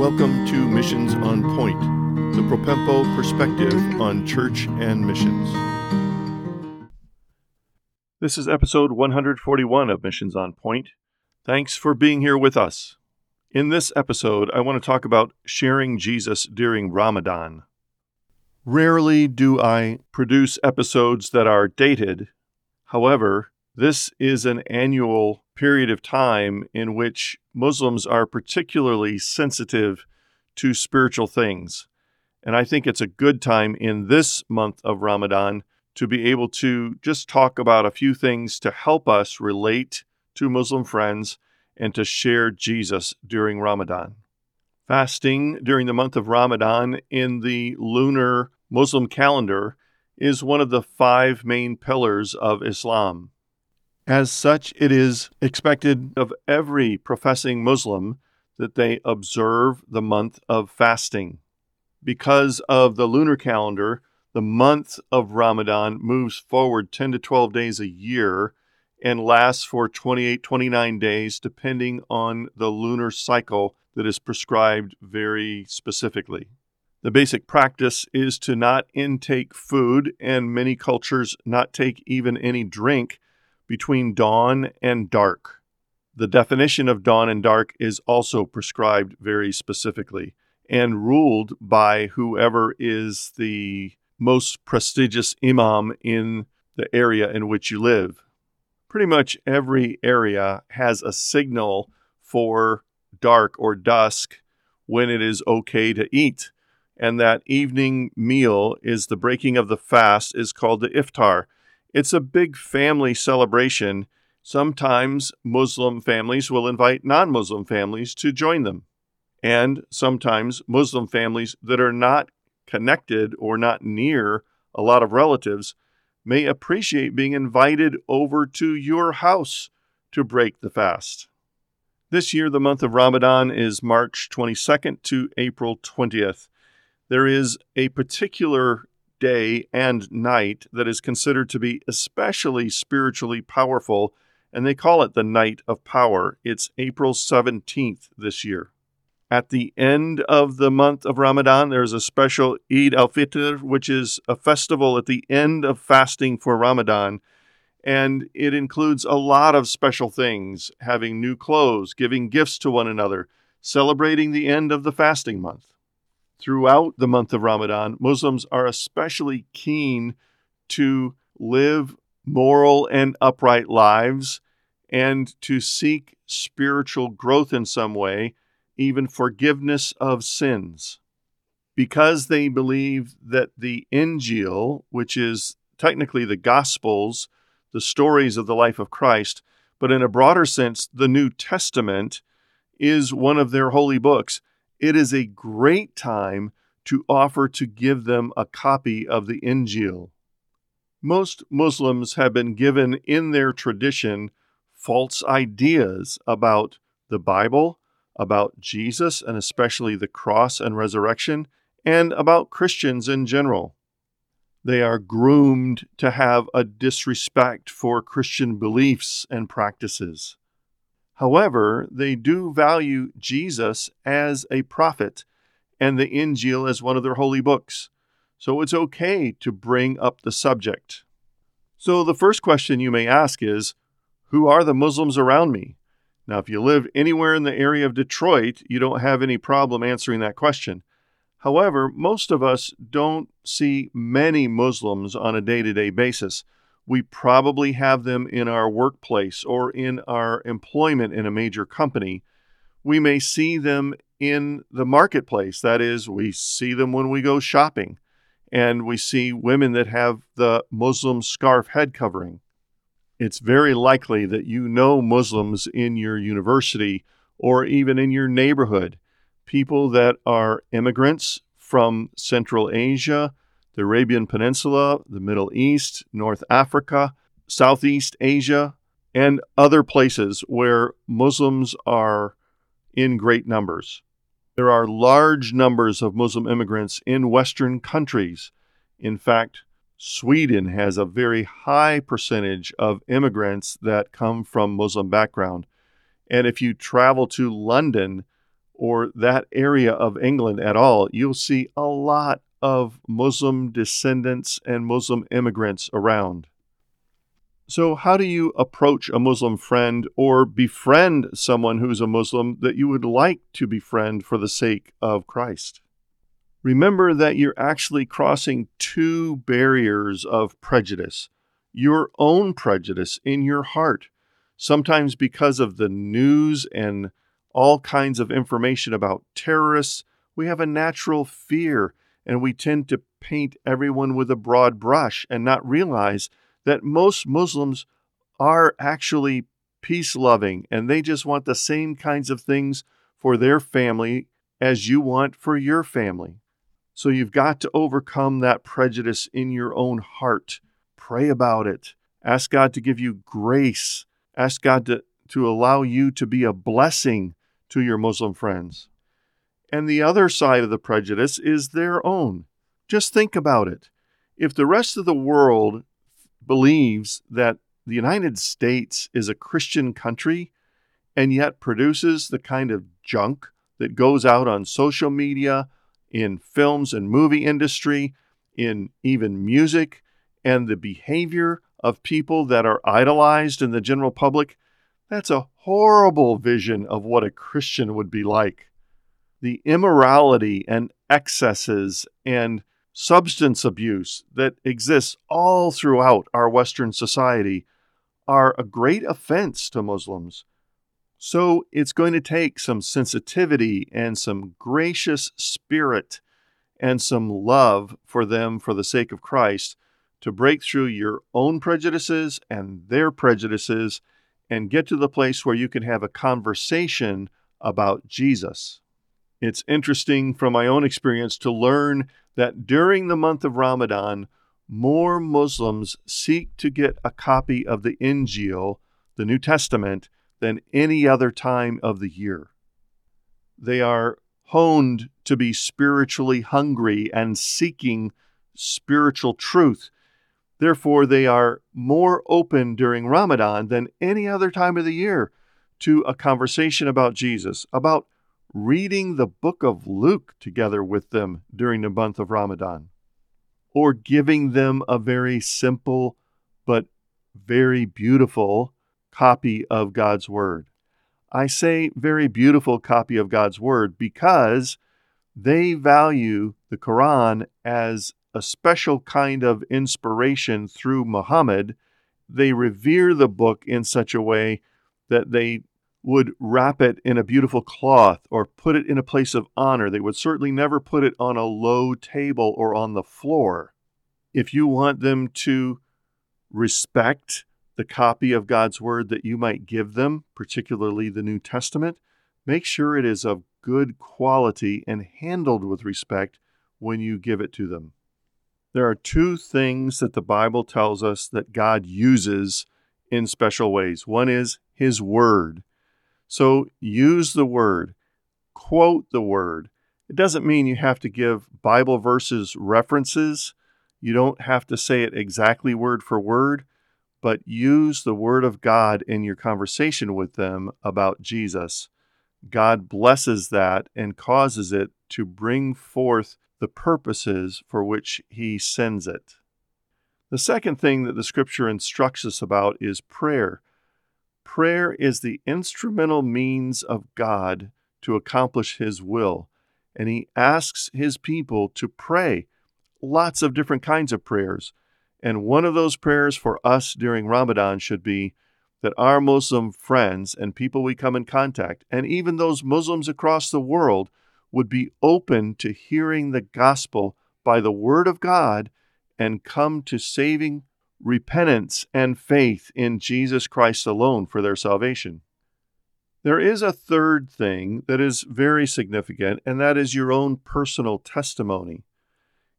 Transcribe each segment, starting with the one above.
Welcome to Missions on Point, the Propempo perspective on church and missions. This is episode 141 of Missions on Point. Thanks for being here with us. In this episode, I want to talk about sharing Jesus during Ramadan. Rarely do I produce episodes that are dated. However, this is an annual period of time in which Muslims are particularly sensitive to spiritual things. And I think it's a good time in this month of Ramadan to be able to just talk about a few things to help us relate to Muslim friends and to share Jesus during Ramadan. Fasting during the month of Ramadan in the lunar Muslim calendar is one of the five main pillars of Islam. As such, it is expected of every professing Muslim that they observe the month of fasting. Because of the lunar calendar, the month of Ramadan moves forward 10 to 12 days a year and lasts for 28, 29 days, depending on the lunar cycle that is prescribed very specifically. The basic practice is to not intake food, and many cultures not take even any drink between dawn and dark. The definition of dawn and dark is also prescribed very specifically and ruled by whoever is the most prestigious imam in the area in which you live. Pretty much every area has a signal for dark or dusk when it is okay to eat. And that evening meal is the breaking of the fast is called the iftar. It's a big family celebration. Sometimes Muslim families will invite non Muslim families to join them. And sometimes Muslim families that are not connected or not near a lot of relatives may appreciate being invited over to your house to break the fast. This year, the month of Ramadan is March 22nd to April 20th. There is a particular day and night that is considered to be especially spiritually powerful, and they call it the Night of Power. It's April 17th this year. At the end of the month of Ramadan, there's a special Eid al Fitr, which is a festival at the end of fasting for Ramadan. And it includes a lot of special things having new clothes, giving gifts to one another, celebrating the end of the fasting month throughout the month of Ramadan, Muslims are especially keen to live moral and upright lives and to seek spiritual growth in some way, even forgiveness of sins. Because they believe that the Injil, which is technically the Gospels, the stories of the life of Christ, but in a broader sense, the New Testament is one of their holy books it is a great time to offer to give them a copy of the Injil. Most Muslims have been given in their tradition false ideas about the Bible, about Jesus, and especially the cross and resurrection, and about Christians in general. They are groomed to have a disrespect for Christian beliefs and practices. However, they do value Jesus as a prophet and the Injil as one of their holy books. So it's okay to bring up the subject. So the first question you may ask is Who are the Muslims around me? Now, if you live anywhere in the area of Detroit, you don't have any problem answering that question. However, most of us don't see many Muslims on a day to day basis we probably have them in our workplace or in our employment in a major company. We may see them in the marketplace. That is, we see them when we go shopping, and we see women that have the Muslim scarf head covering. It's very likely that you know Muslims in your university or even in your neighborhood, people that are immigrants from Central Asia, the Arabian Peninsula, the Middle East, North Africa, Southeast Asia, and other places where Muslims are in great numbers. There are large numbers of Muslim immigrants in Western countries. In fact, Sweden has a very high percentage of immigrants that come from Muslim background. And if you travel to London or that area of England at all, you'll see a lot of Muslim descendants and Muslim immigrants around. So, how do you approach a Muslim friend or befriend someone who's a Muslim that you would like to befriend for the sake of Christ? Remember that you're actually crossing two barriers of prejudice your own prejudice in your heart, sometimes because of the news and all kinds of information about terrorists, we have a natural fear and we tend to paint everyone with a broad brush and not realize that most Muslims are actually peace loving and they just want the same kinds of things for their family as you want for your family. So you've got to overcome that prejudice in your own heart. Pray about it. Ask God to give you grace. Ask God to, to allow you to be a blessing to your Muslim friends. And the other side of the prejudice is their own. Just think about it. If the rest of the world believes that the United States is a Christian country and yet produces the kind of junk that goes out on social media, in films and movie industry, in even music, and the behavior of people that are idolized in the general public, that's a horrible vision of what a Christian would be like. The immorality and excesses and substance abuse that exists all throughout our Western society are a great offense to Muslims. So it's going to take some sensitivity and some gracious spirit and some love for them for the sake of Christ to break through your own prejudices and their prejudices and get to the place where you can have a conversation about Jesus. It's interesting from my own experience to learn that during the month of Ramadan, more Muslims seek to get a copy of the Injil, the New Testament, than any other time of the year. They are honed to be spiritually hungry and seeking spiritual truth Therefore, they are more open during Ramadan than any other time of the year to a conversation about Jesus, about reading the book of Luke together with them during the month of Ramadan, or giving them a very simple but very beautiful copy of God's Word. I say very beautiful copy of God's Word because they value the Quran as a special kind of inspiration through Muhammad, they revere the book in such a way that they would wrap it in a beautiful cloth or put it in a place of honor. They would certainly never put it on a low table or on the floor. If you want them to respect the copy of God's Word that you might give them, particularly the New Testament, make sure it is of good quality and handled with respect when you give it to them. There are two things that the Bible tells us that God uses in special ways. One is His Word. So use the Word, quote the Word. It doesn't mean you have to give Bible verses references. You don't have to say it exactly word for word, but use the Word of God in your conversation with them about Jesus. God blesses that and causes it to bring forth the purposes for which he sends it. The second thing that the scripture instructs us about is prayer. Prayer is the instrumental means of God to accomplish his will, and he asks his people to pray lots of different kinds of prayers. And one of those prayers for us during Ramadan should be that our Muslim friends and people we come in contact, and even those Muslims across the world, would be open to hearing the gospel by the word of God and come to saving repentance and faith in Jesus Christ alone for their salvation. There is a third thing that is very significant, and that is your own personal testimony.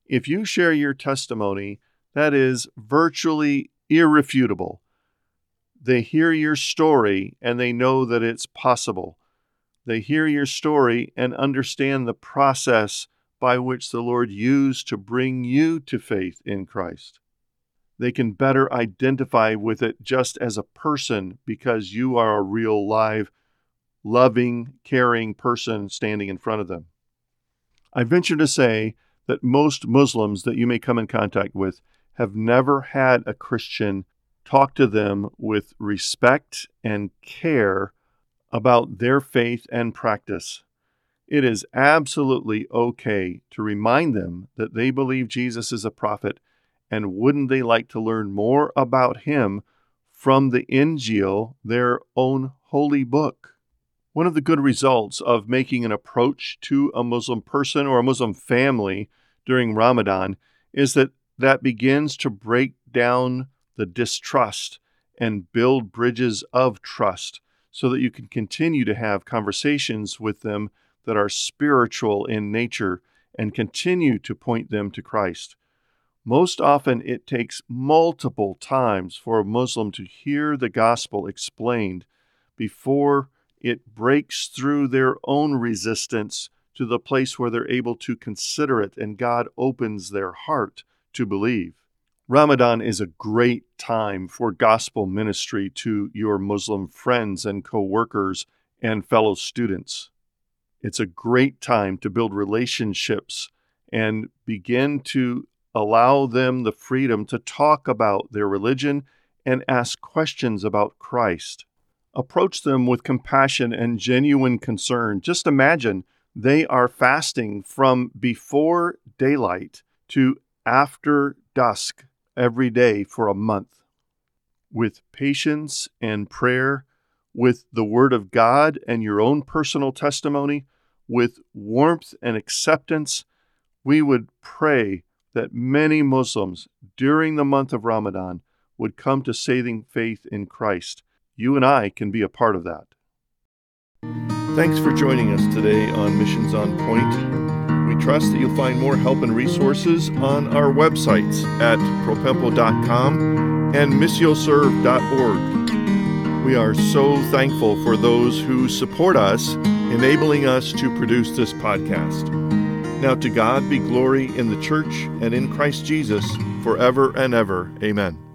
If you share your testimony, that is virtually irrefutable. They hear your story and they know that it's possible. They hear your story and understand the process by which the Lord used to bring you to faith in Christ. They can better identify with it just as a person because you are a real, live loving, caring person standing in front of them. I venture to say that most Muslims that you may come in contact with have never had a Christian talk to them with respect and care about their faith and practice. It is absolutely okay to remind them that they believe Jesus is a prophet, and wouldn't they like to learn more about him from the Injil, their own holy book? One of the good results of making an approach to a Muslim person or a Muslim family during Ramadan is that that begins to break down the distrust and build bridges of trust so that you can continue to have conversations with them that are spiritual in nature and continue to point them to Christ. Most often, it takes multiple times for a Muslim to hear the gospel explained before it breaks through their own resistance to the place where they're able to consider it and God opens their heart to believe. Ramadan is a great time for gospel ministry to your Muslim friends and co workers and fellow students. It's a great time to build relationships and begin to allow them the freedom to talk about their religion and ask questions about Christ. Approach them with compassion and genuine concern. Just imagine they are fasting from before daylight to after dusk every day for a month. With patience and prayer, with the Word of God and your own personal testimony, with warmth and acceptance, we would pray that many Muslims during the month of Ramadan would come to saving faith in Christ. You and I can be a part of that. Thanks for joining us today on Missions on Point. We trust that you'll find more help and resources on our websites at propempo.com and missioserve.org. We are so thankful for those who support us, enabling us to produce this podcast. Now, to God be glory in the church and in Christ Jesus forever and ever. Amen.